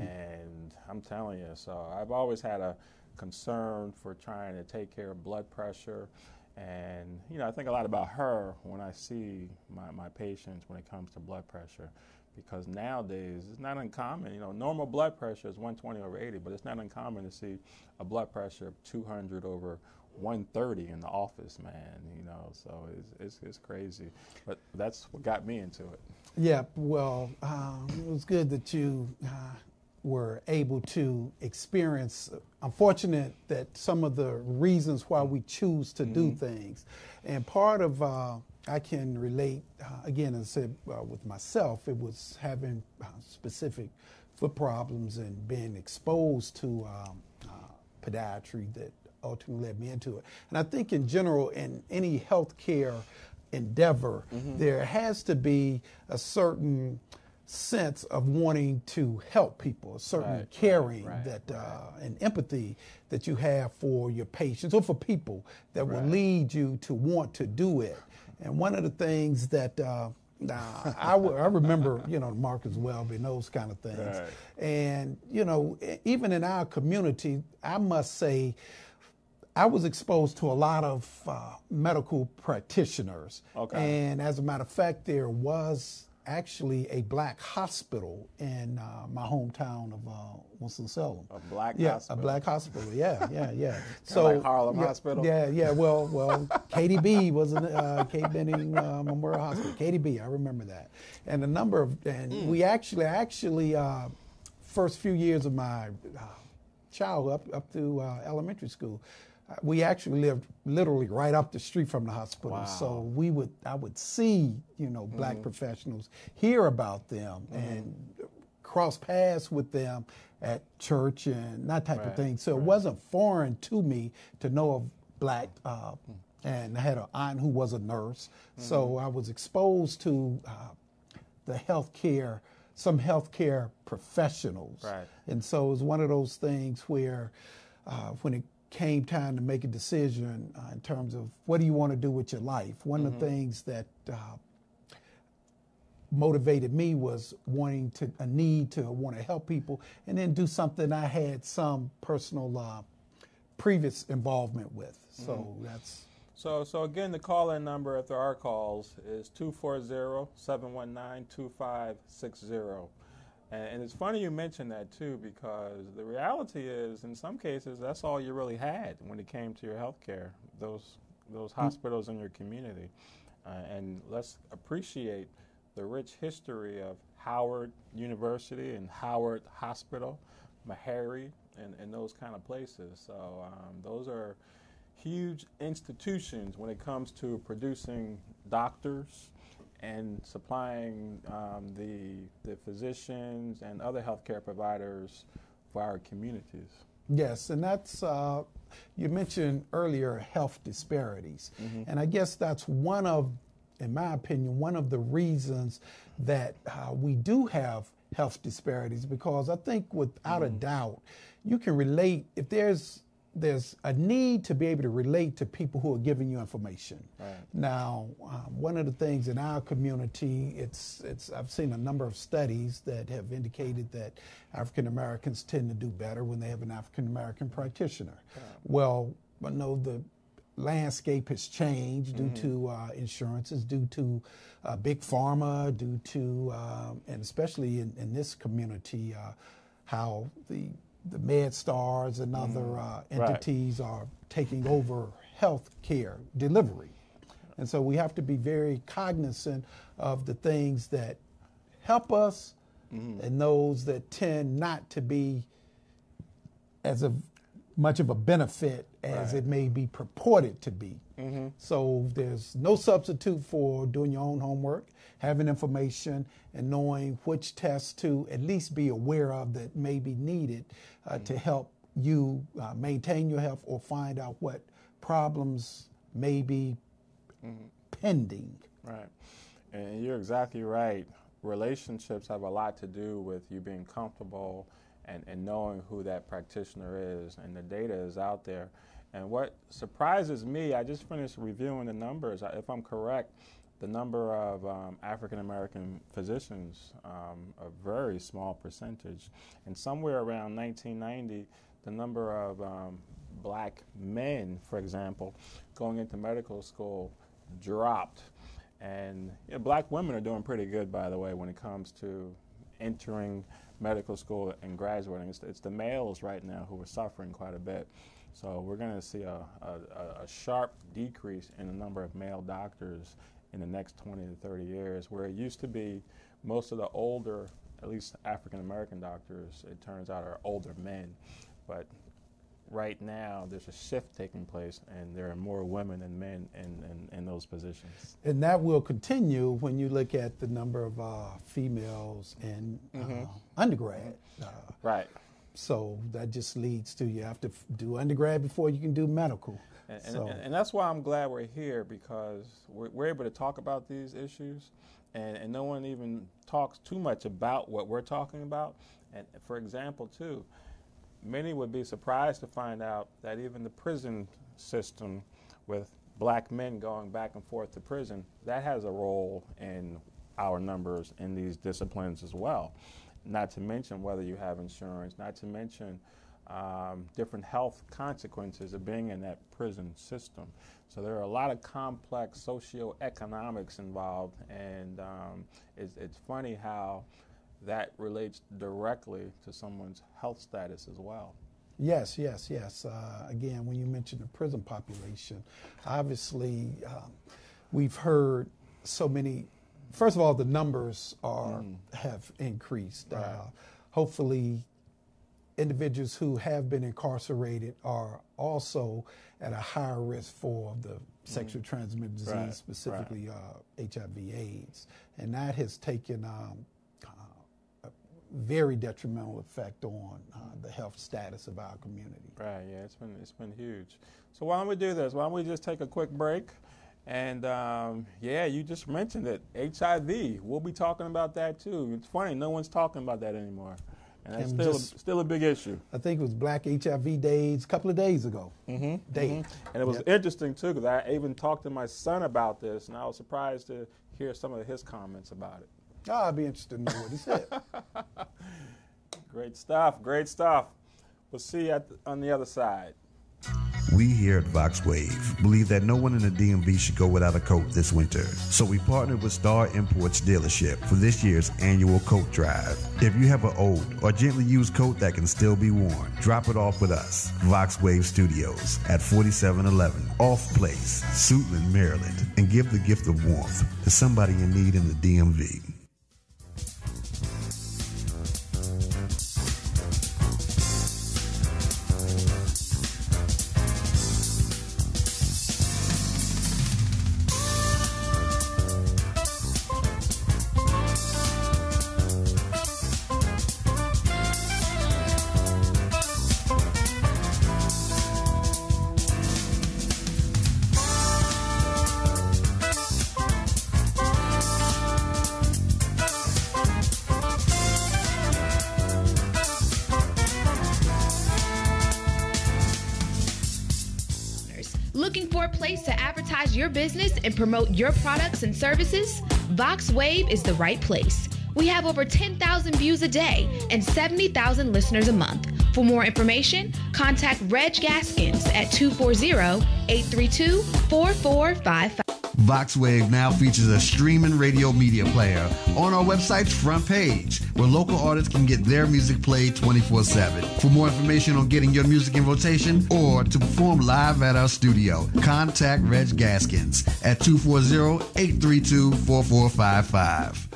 And I'm telling you, so I've always had a concern for trying to take care of blood pressure. And, you know, I think a lot about her when I see my, my patients when it comes to blood pressure. Because nowadays, it's not uncommon. You know, normal blood pressure is 120 over 80, but it's not uncommon to see a blood pressure of 200 over 130 in the office, man. You know, so it's, it's, it's crazy. But that's what got me into it. Yeah, well, um, it was good that you uh, were able to experience. Unfortunate that some of the reasons why we choose to do things, and part of uh, I can relate uh, again, as I said uh, with myself, it was having uh, specific foot problems and being exposed to um, uh, podiatry that ultimately led me into it. And I think in general, in any healthcare endeavor, there has to be a certain sense of wanting to help people, a certain Right, right, caring right, that uh, and empathy that you have for your patients or for people that will lead you to want to do it. And one of the things that uh, I, w- I remember, you know, Marcus Welby and those kind of things. Right. And, you know, even in our community, I must say, I was exposed to a lot of uh, medical practitioners. Okay. And as a matter of fact, there was actually a black hospital in uh, my hometown of uh, Winston-Salem. A black yeah, hospital? a black hospital. Yeah, yeah, yeah. [LAUGHS] like Harlem yeah, Hospital? Yeah, yeah. Well, [LAUGHS] well, KDB was in uh, Kate Bitting uh, Memorial Hospital. KDB, I remember that. And a number of, and Hmm. we actually, actually, uh, first few years of my childhood up up to uh, elementary school. uh, We actually lived literally right up the street from the hospital, Wow. Mm-hmm. so we would I would see you know black professionals, hear about them, and cross paths with them at church and that type Right, of thing. So right. it wasn't foreign to me to know of black. Uh, and I had an aunt who was a nurse, so Mm-hmm. I was exposed to uh, the healthcare, some healthcare professionals. Right. And so it was one of those things where, uh, when it came time to make a decision uh, in terms of what do you want to do with your life, one of the things that uh, motivated me was wanting to a need to want to help people and then do something I had some personal uh, previous involvement with. So that's So, so again, the call-in number if there are calls is 240-719-2560. And, and it's funny you mentioned that too, because the reality is, in some cases, that's all you really had when it came to your health care, those, those hospitals in your community. Uh, and let's appreciate the rich history of Howard University and Howard Hospital, Meharry, and, and those kind of places. So um, those are huge institutions when it comes to producing doctors and supplying um, the, the physicians and other healthcare providers for our communities. Yes, and that's, uh, you mentioned earlier health disparities. And I guess that's one of, in my opinion, one of the reasons that uh, we do have health disparities because I think without a doubt, you can relate, if there's there's a need to be able to relate to people who are giving you information. Right. Now, um, one of the things in our community, it's it's I've seen a number of studies that have indicated that African Americans tend to do better when they have an African American practitioner. Well, I know the landscape has changed due to uh, insurances, due to uh, big pharma, due to, um, and especially in, in this community, uh, how the the MedStars and other uh, Right. entities are taking over health care delivery. And so we have to be very cognizant of the things that help us and those that tend not to be as a, much of a benefit as Right. it may be purported to be. So there's no substitute for doing your own homework, having information, and knowing which tests to at least be aware of that may be needed uh, to help you uh, maintain your health or find out what problems may be pending. Right. And you're exactly right. Relationships have a lot to do with you being comfortable and, and knowing who that practitioner is. And the data is out there. And what surprises me, I just finished reviewing the numbers. If I'm correct, the number of um, African American physicians, um, a very small percentage. And somewhere around 1990, the number of um, black men, for example, going into medical school dropped. And you know, black women are doing pretty good, by the way, when it comes to entering medical school and graduating. It's, it's the males right now who are suffering quite a bit. So we're going to see a, a, a sharp decrease in the number of male doctors in the next 20 to 30 years, where it used to be most of the older, at least African American doctors, it turns out are older men. But right now, there's a shift taking place, and there are more women than men in, in, in those positions. And that will continue when you look at the number of uh, females in uh, undergrad. Uh, Right. so that just leads to you have to f- do undergrad before you can do medical. And, and, so, and that's why I'm glad we're here because we're, we're able to talk about these issues, and, and no one even talks too much about what we're talking about. And for example, too, many would be surprised to find out that even the prison system, with black men going back and forth to prison, that has a role in our numbers in these disciplines as well. Not to mention whether you have insurance, not to mention um, different health consequences of being in that prison system. So there are a lot of complex socioeconomics involved, and um, it's, it's funny how that relates directly to someone's health status as well. yes, yes, yes. Uh, again, when you mentioned the prison population, obviously um, we've heard so many. First of all, the numbers are have increased. Uh, hopefully, individuals who have been incarcerated are also at a higher risk for the sexually transmitted disease, Right, right. specifically uh, HIV/AIDS, and that has taken um, uh, very detrimental effect on uh, the health status of our community. Right. Yeah. It's been it's been huge. So why don't we do this? Why don't we just take a quick break? And um, yeah, you just mentioned it. HIV. We'll be talking about that too. It's funny, no one's talking about that anymore, and that's And still just- a, still a big issue. I think it was Black HIV Days a couple of days ago. Mm-hmm. Day. And it was Yep. interesting too, because I even talked to my son about this, and I was surprised to hear some of his comments about it. Oh, I'd be interested to know what he said. [LAUGHS] Great stuff, great stuff. We'll see you at the, on the other side. We here at Vox Wave believe that no one in the DMV should go without a coat this winter. So we partnered with Star Imports dealership for this year's annual coat drive. If you have an old or gently used coat that can still be worn, drop it off with us. Vox Wave Studios at 4711 Auth Place, Suitland, Maryland, and give the gift of warmth to somebody in need in the DMV. And promote your products and services? Vox Wave is the right place. We have over 10,000 views a day and 70,000 listeners a month. For more information, contact Reg Gaskins at 240-832-4455. VoxWave now features a streaming radio media player on our website's front page, where local artists can get their music played 24 7. For more information on getting your music in rotation or to perform live at our studio, contact Reg Gaskins at 240 832 4455.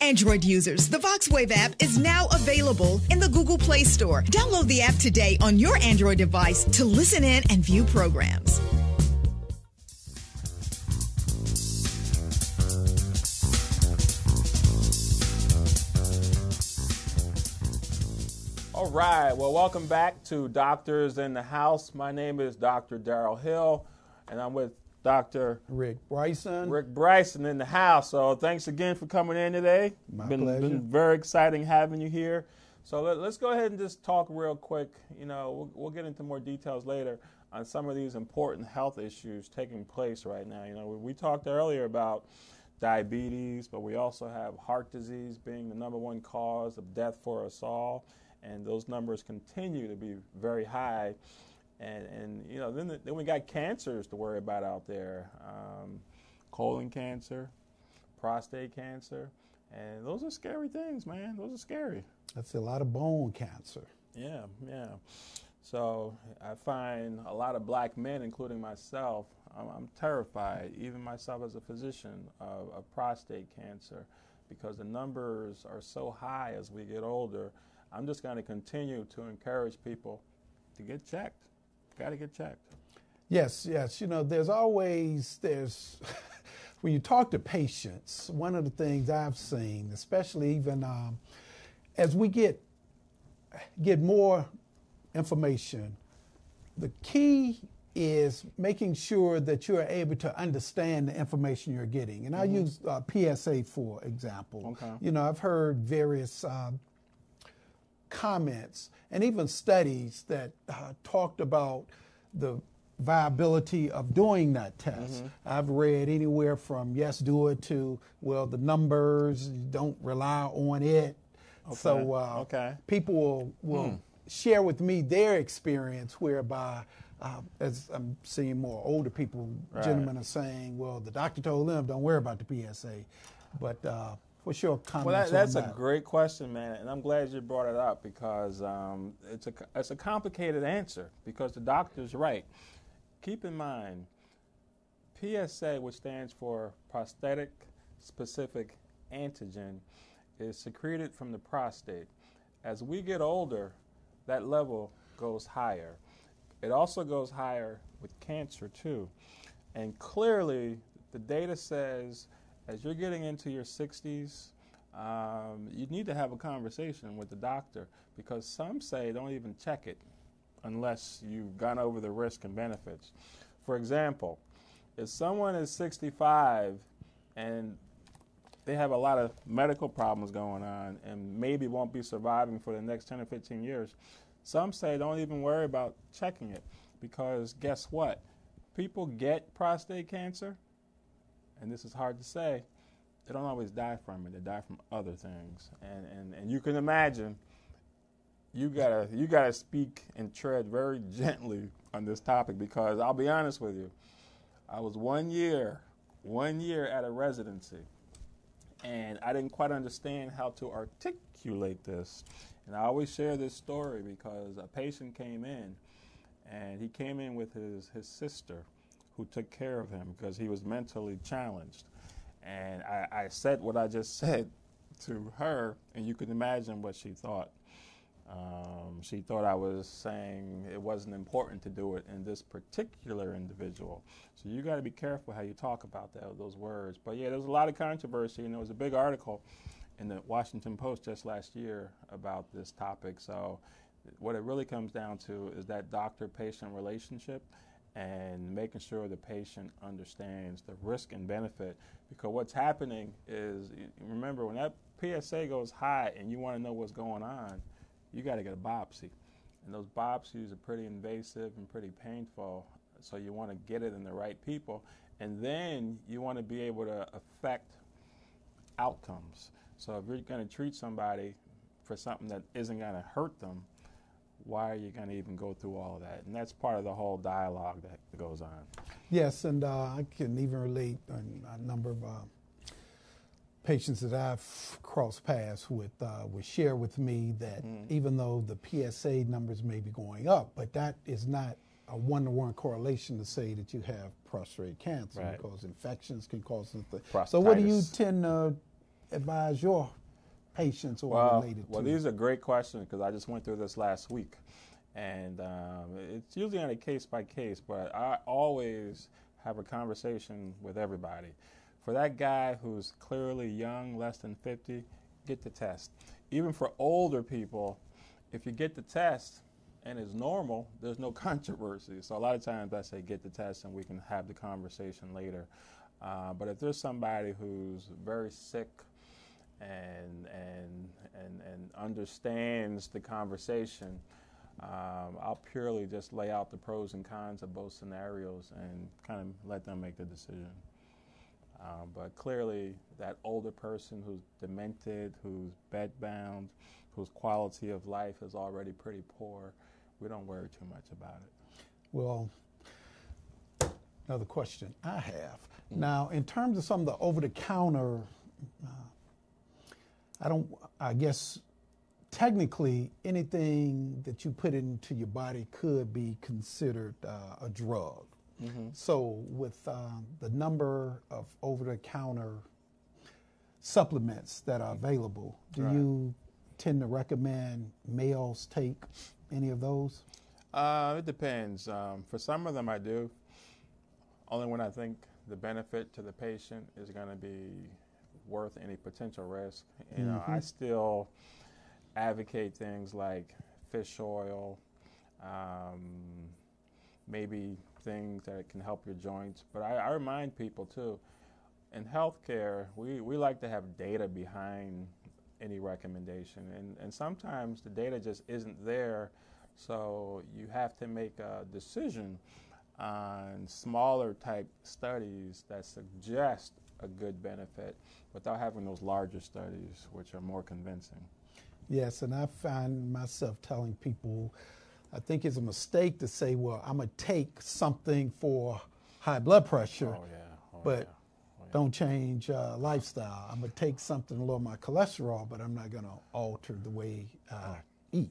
Android users, the VoxWave app is now available in the Google Play Store. Download the app today on your Android device to listen in and view programs. Right. Well, welcome back to Doctors in the House. My name is Dr. Darryl Hill, and I'm with Dr. Rick Bryson. Rick Bryson in the house. So thanks again for coming in today. My been, pleasure. Been very exciting having you here. So let, us go ahead and just talk real quick. You know, we'll, we'll get into more details later on some of these important health issues taking place right now. You know, we, we talked earlier about diabetes, but we also have heart disease being the number one cause of death for us all, and those numbers continue to be very high. And, and you know, then, the, then we got cancers to worry about out there um, colon cancer, prostate cancer. And those are scary things, man. Those are scary. That's a lot of bone cancer. Yeah, yeah. So I find a lot of black men, including myself, I'm, I'm terrified, even myself as a physician, of, of prostate cancer because the numbers are so high as we get older. I'm just going to continue to encourage people to get checked. Got to get checked. Yes, yes. You know, there's always there's [LAUGHS] when you talk to patients. One of the things I've seen, especially even um, as we get get more information, the key is making sure that you're able to understand the information you're getting. And I'll use uh, PSA for example. Okay. You know, I've heard various. um comments and even studies that uh, talked about the viability of doing that test. I've read anywhere from yes, do it to well, the numbers don't rely on it. So uh, Okay. people will, will share with me their experience whereby. Uh, as I'm seeing more older people, gentlemen are saying, "Well, the doctor told them don't worry about the PSA," but uh, what's your comments Well, that, that's on a great question, man, and I'm glad you brought it up because um, it's a it's a complicated answer because the doctor's right. Keep in mind, PSA, which stands for prosthetic specific antigen, is secreted from the prostate. As we get older, that level goes higher. It also goes higher with cancer too. And clearly, the data says as you're getting into your 60s, um, you need to have a conversation with the doctor because some say don't even check it unless you've gone over the risk and benefits. For example, if someone is 65 and they have a lot of medical problems going on and maybe won't be surviving for the next 10 or 15 years, some say don't even worry about checking it because guess what? People get prostate cancer, and this is hard to say, they don't always die from it. They die from other things. And, and, and you can imagine you gotta you gotta speak and tread very [LAUGHS] gently on this topic because I'll be honest with you. I was one year, one year at a residency, and I didn't quite understand how to articulate this. And I always share this story because a patient came in, and he came in with his, his sister, who took care of him because he was mentally challenged. And I, I said what I just [LAUGHS] said to her, and you can imagine what she thought. Um, she thought I was saying it wasn't important to do it in this particular individual. So you got to be careful how you talk about that, those words. But yeah, there's a lot of controversy, and there was a big article in the Washington Post just last year about this topic. So what it really comes down to is that doctor-patient relationship and making sure the patient understands the risk and benefit. Because what's happening is, remember, when that PSA goes high and you want to know what's going on, you got to get a biopsy. And those biopsies are pretty invasive and pretty painful. So you want to get it in the right people. And then you want to be able to affect outcomes. So if you're going to treat somebody for something that isn't going to hurt them, why are you going to even go through all of that? And that's part of the whole dialogue that goes on. Yes, and uh, I can even relate a number of uh, patients that I've crossed paths with uh, would share with me that mm. even though the PSA numbers may be going up, but that is not a one-to-one correlation to say that you have prostate cancer right. because infections can cause something. So, what do you tend to advise your patients or well, related well, to? Well, these are great questions because I just went through this last week, and um, it's usually on a case by case, but I always have a conversation with everybody. For that guy who's clearly young, less than 50, get the test. Even for older people, if you get the test and it's normal, there's no [LAUGHS] controversy. So a lot of times I say get the test and we can have the conversation later. Uh, but if there's somebody who's very sick and and and and understands the conversation, um, I'll purely just lay out the pros and cons of both scenarios and kind of let them make the decision. Um, but clearly, that older person who's demented, who's bedbound, whose quality of life is already pretty poor, we don't worry too much about it. Well, another question I have. Now, in terms of some of the over the counter, uh, I don't, I guess technically anything that you put into your body could be considered uh, a drug. Mm-hmm. So, with um, the number of over the counter supplements that are available, do right. you tend to recommend males take any of those? Uh, it depends. Um, for some of them, I do. Only when I think the benefit to the patient is going to be worth any potential risk. You know, mm-hmm. I still advocate things like fish oil, um, maybe things that can help your joints. But I, I remind people too, in healthcare, we, we like to have data behind any recommendation. And, and sometimes the data just isn't there. So you have to make a decision on smaller type studies that suggest a good benefit without having those larger studies, which are more convincing. Yes, and I find myself telling people I think it's a mistake to say, well, I'm going to take something for high blood pressure, oh, yeah. oh, but yeah. oh, yeah. don't change uh, lifestyle. I'm going to take something to lower my cholesterol, but I'm not going to alter the way I eat.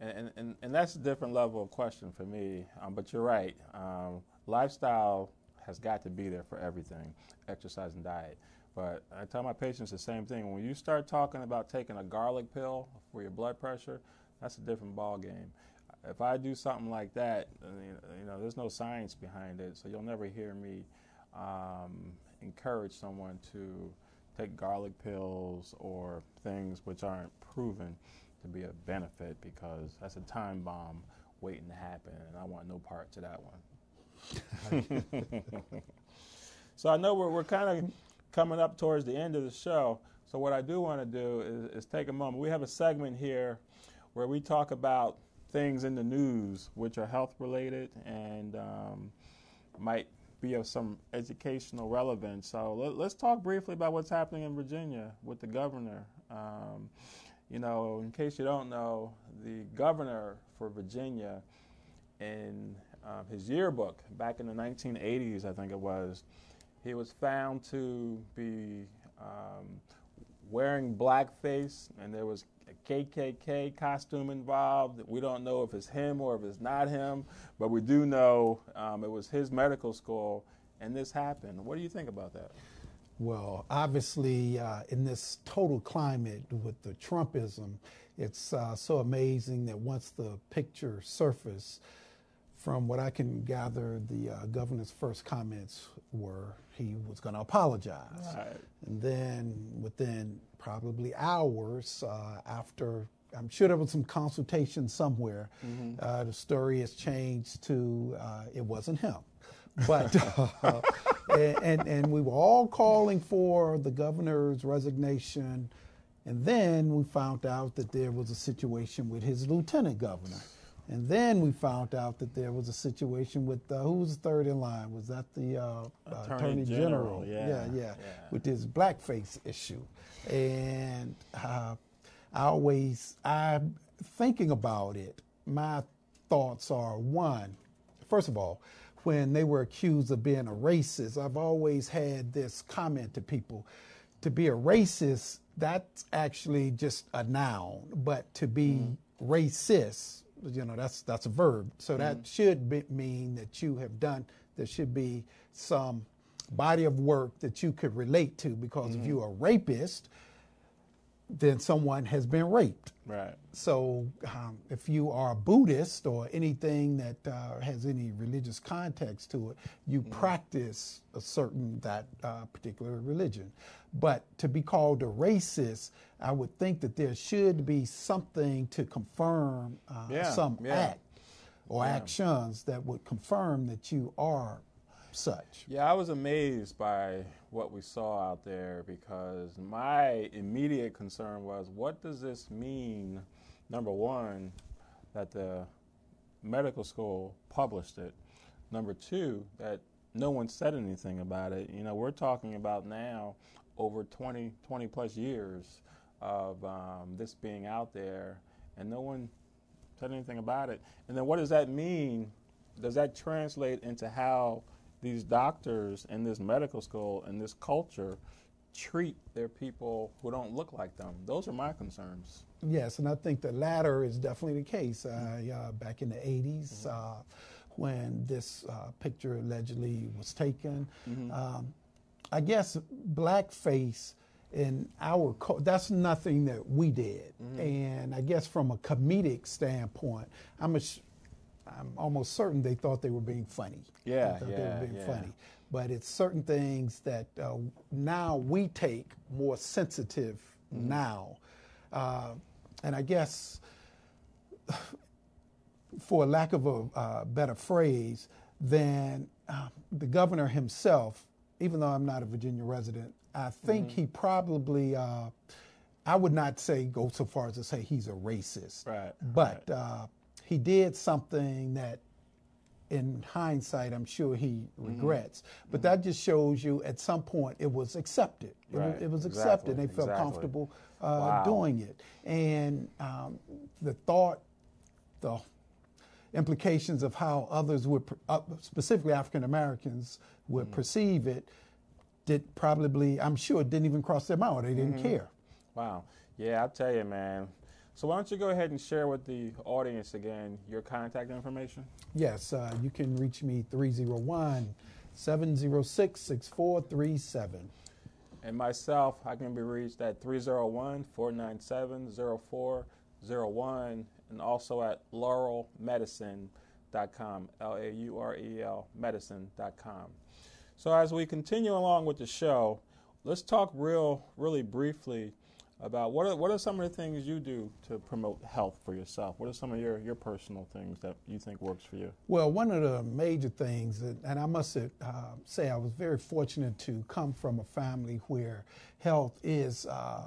And, and, and that's a different level of question for me. Um, but you're right. Um, lifestyle has got to be there for everything, exercise and diet. But I tell my patients the same thing. When you start talking about taking a garlic pill for your blood pressure, that's a different ball game if I do something like that, you know, there's no science behind it, so you'll never hear me um, encourage someone to take garlic pills or things which aren't proven to be a benefit because that's a time bomb waiting to happen, and I want no part to that one. So I know we're, we're kind of coming up towards the end of the show. So what I do want to do is, is take a moment. We have a segment here where we talk about things in the news which are health related and um, might be of some educational relevance. So let, us talk briefly about what's happening in Virginia with the governor. Um, you know, in case you don't know, the governor for Virginia, in uh, his yearbook back in the 1980s, I think it was, he was found to be um, wearing blackface, and there was a KKK costume involved. We don't know if it's him or if it's not him, but we do know um, it was his medical school, and this happened. What do you think about that? Well, obviously, uh, in this total climate with the Trumpism, it's uh, so amazing that once the picture surfaced, from what I can gather, the uh, governor's first comments were he was going to apologize. Right. And then within probably hours uh, after, I'm sure there was some consultation somewhere, mm-hmm. uh, the story has changed to uh, it wasn't him. But, uh, [LAUGHS] and, and, and we were all calling for the governor's resignation. And then we found out that there was a situation with his lieutenant governor. And then we found out that there was a situation with uh, who was third in line? Was that the uh, Attorney, Attorney, General? General. Yeah. yeah. yeah, yeah, with this blackface issue. And uh, I always, I'm thinking about it. My thoughts are one, first of all, when they were accused of being a racist, I've always had this comment to people: to be a racist, that's actually just a noun, but to be mm. racist you know that's that's a verb so mm-hmm. that should be, mean that you have done there should be some body of work that you could relate to because mm-hmm. if you're a rapist then someone has been raped right so um, if you are a buddhist or anything that uh, has any religious context to it you mm-hmm. practice a certain that uh, particular religion but to be called a racist, I would think that there should be something to confirm uh, yeah, some yeah. act or yeah. actions that would confirm that you are such. Yeah, I was amazed by what we saw out there because my immediate concern was what does this mean? Number one, that the medical school published it. Number two, that no one said anything about it. You know, we're talking about now over 20, 20 plus years of um, this being out there, and no one said anything about it. And then what does that mean? Does that translate into how these doctors in this medical school and this culture treat their people who don't look like them? Those are my concerns. Yes, and I think the latter is definitely the case. Uh, uh, back in the 80s, mm-hmm. uh, when this uh, picture allegedly was taken, mm-hmm. um, I guess blackface in our that's nothing that we did, mm-hmm. and I guess from a comedic standpoint, I'm a, I'm almost certain they thought they were being funny. Yeah, yeah, they were being yeah. funny. But it's certain things that uh, now we take more sensitive mm-hmm. now, uh, and I guess, for lack of a uh, better phrase, than uh, the governor himself even though I'm not a Virginia resident, I think mm-hmm. he probably, uh, I would not say go so far as to say he's a racist. Right. But right. Uh, he did something that, in hindsight, I'm sure he mm-hmm. regrets. Mm-hmm. But that just shows you at some point it was accepted. It, right. was, it was exactly. accepted. They felt exactly. comfortable uh, wow. doing it. And um, the thought, the implications of how others would, uh, specifically African Americans, would mm-hmm. perceive it, did probably, I'm sure, didn't even cross their mind. They didn't mm-hmm. care. Wow. Yeah, I'll tell you, man. So why don't you go ahead and share with the audience again your contact information? Yes, uh, you can reach me 301 706 6437. And myself, I can be reached at 301 497 0401 and also at laurelmedicine.com, L A U R E L medicine.com. So, as we continue along with the show, let's talk real, really briefly about what are, what are some of the things you do to promote health for yourself? What are some of your, your personal things that you think works for you? Well, one of the major things, and I must uh, say I was very fortunate to come from a family where health is uh,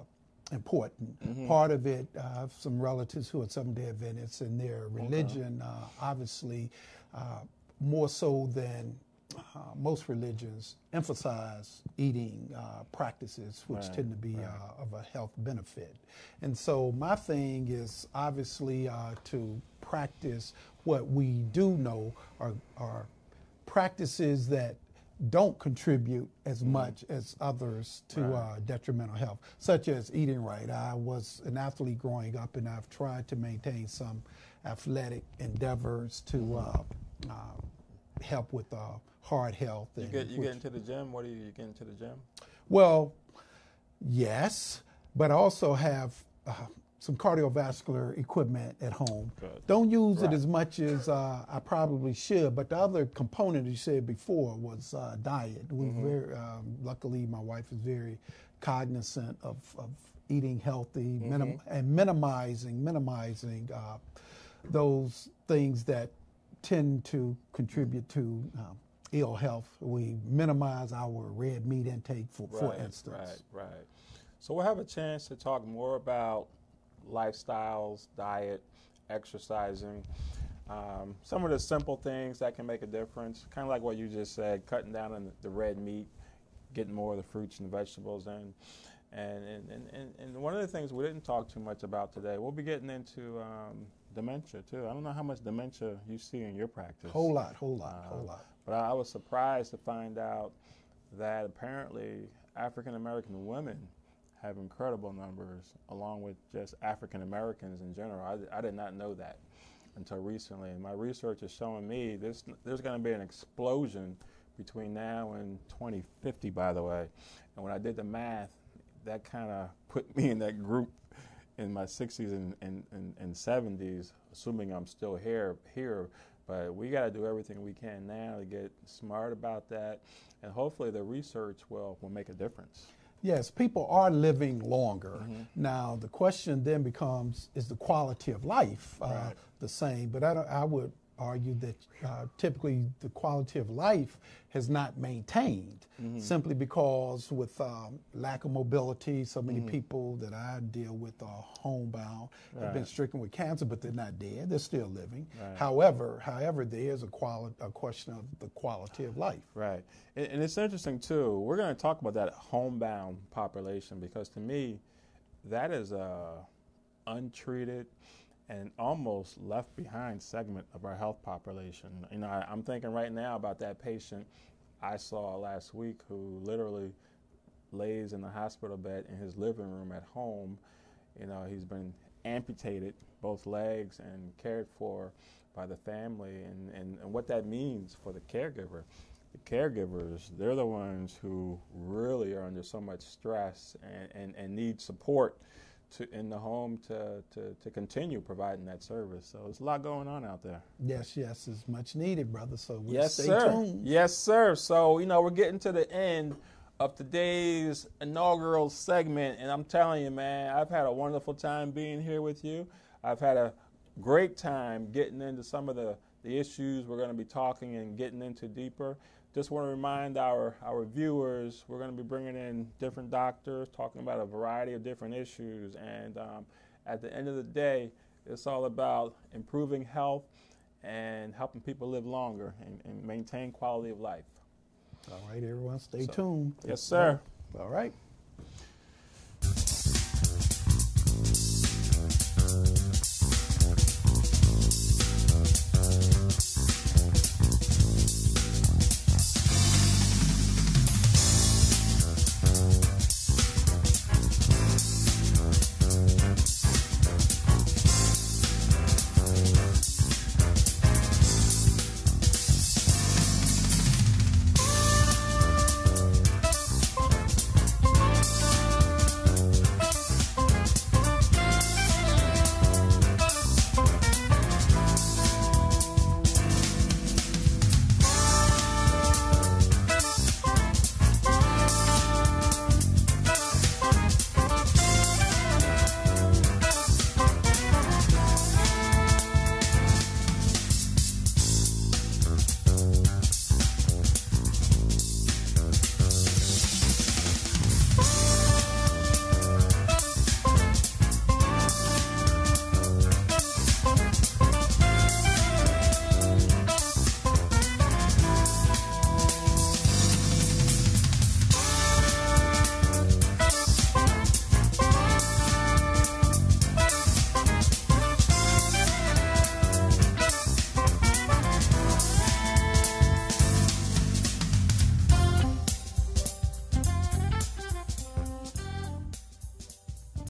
important. Mm-hmm. Part of it, I have some relatives who are Seventh day Adventists, and their religion, okay. uh, obviously, uh, more so than uh, most religions emphasize eating uh, practices which right, tend to be right. uh, of a health benefit. And so my thing is obviously uh, to practice what we do know are, are practices that don't contribute as mm-hmm. much as others to right. uh, detrimental health, such as eating right. I was an athlete growing up, and I've tried to maintain some athletic endeavors to mm-hmm. uh, uh, help with uh, heart health. You get you which, get into the gym. What do you, you get into the gym? Well, yes, but I also have uh, some cardiovascular equipment at home. Good. Don't use right. it as much as uh, I probably should. But the other component you said before was uh, diet. We mm-hmm. very um, luckily my wife is very cognizant of, of eating healthy mm-hmm. minim- and minimizing minimizing uh, those things that tend to contribute to um, ill health. We minimize our red meat intake, for, right, for instance. Right, right. So we'll have a chance to talk more about lifestyles, diet, exercising. Um, some of the simple things that can make a difference, kind of like what you just said, cutting down on the red meat, getting more of the fruits and vegetables in. And, and, and, and one of the things we didn't talk too much about today, we'll be getting into um, dementia too. I don't know how much dementia you see in your practice. Whole lot, whole lot, uh, whole lot. But I, I was surprised to find out that apparently African American women have incredible numbers, along with just African Americans in general. I, I, did not know that until recently. And my research is showing me this, there's going to be an explosion between now and 2050, by the way. And when I did the math, that kind of put me in that group in my 60s and, and, and, and 70s, assuming I'm still here. here but we got to do everything we can now to get smart about that, and hopefully the research will, will make a difference. Yes, people are living longer. Mm-hmm. Now, the question then becomes is the quality of life uh, right. the same? But I, I would argue that uh, typically the quality of life has not maintained mm-hmm. simply because with um, lack of mobility, so many mm-hmm. people that I deal with are homebound, right. have been stricken with cancer, but they're not dead; they're still living. Right. However, however, there is a quali- a question of the quality of life. Right, and, and it's interesting too. We're going to talk about that homebound population because to me, that is a untreated and almost left behind segment of our health population. You know, I, am thinking right now about that patient I saw last week who literally lays in the hospital bed in his living room at home. You know, he's been amputated both legs and cared for by the family, and, and, and what that means for the caregiver. The caregivers, they're the ones who really are under so much stress and, and, and need support to, in the home to, to, to continue providing that service. So there's a lot going on out there. Yes, yes, it's much needed, brother. So we'll yes, stay sir. tuned. Yes, sir. So, you know, we're getting to the end of today's inaugural segment. And I'm telling you, man, I've had a wonderful time being here with you. I've had a great time getting into some of the, the issues we're going to be talking and getting into deeper just want to remind our, our viewers we're going to be bringing in different doctors talking about a variety of different issues and um, at the end of the day it's all about improving health and helping people live longer and, and maintain quality of life. All right everyone stay so, tuned. yes sir. All right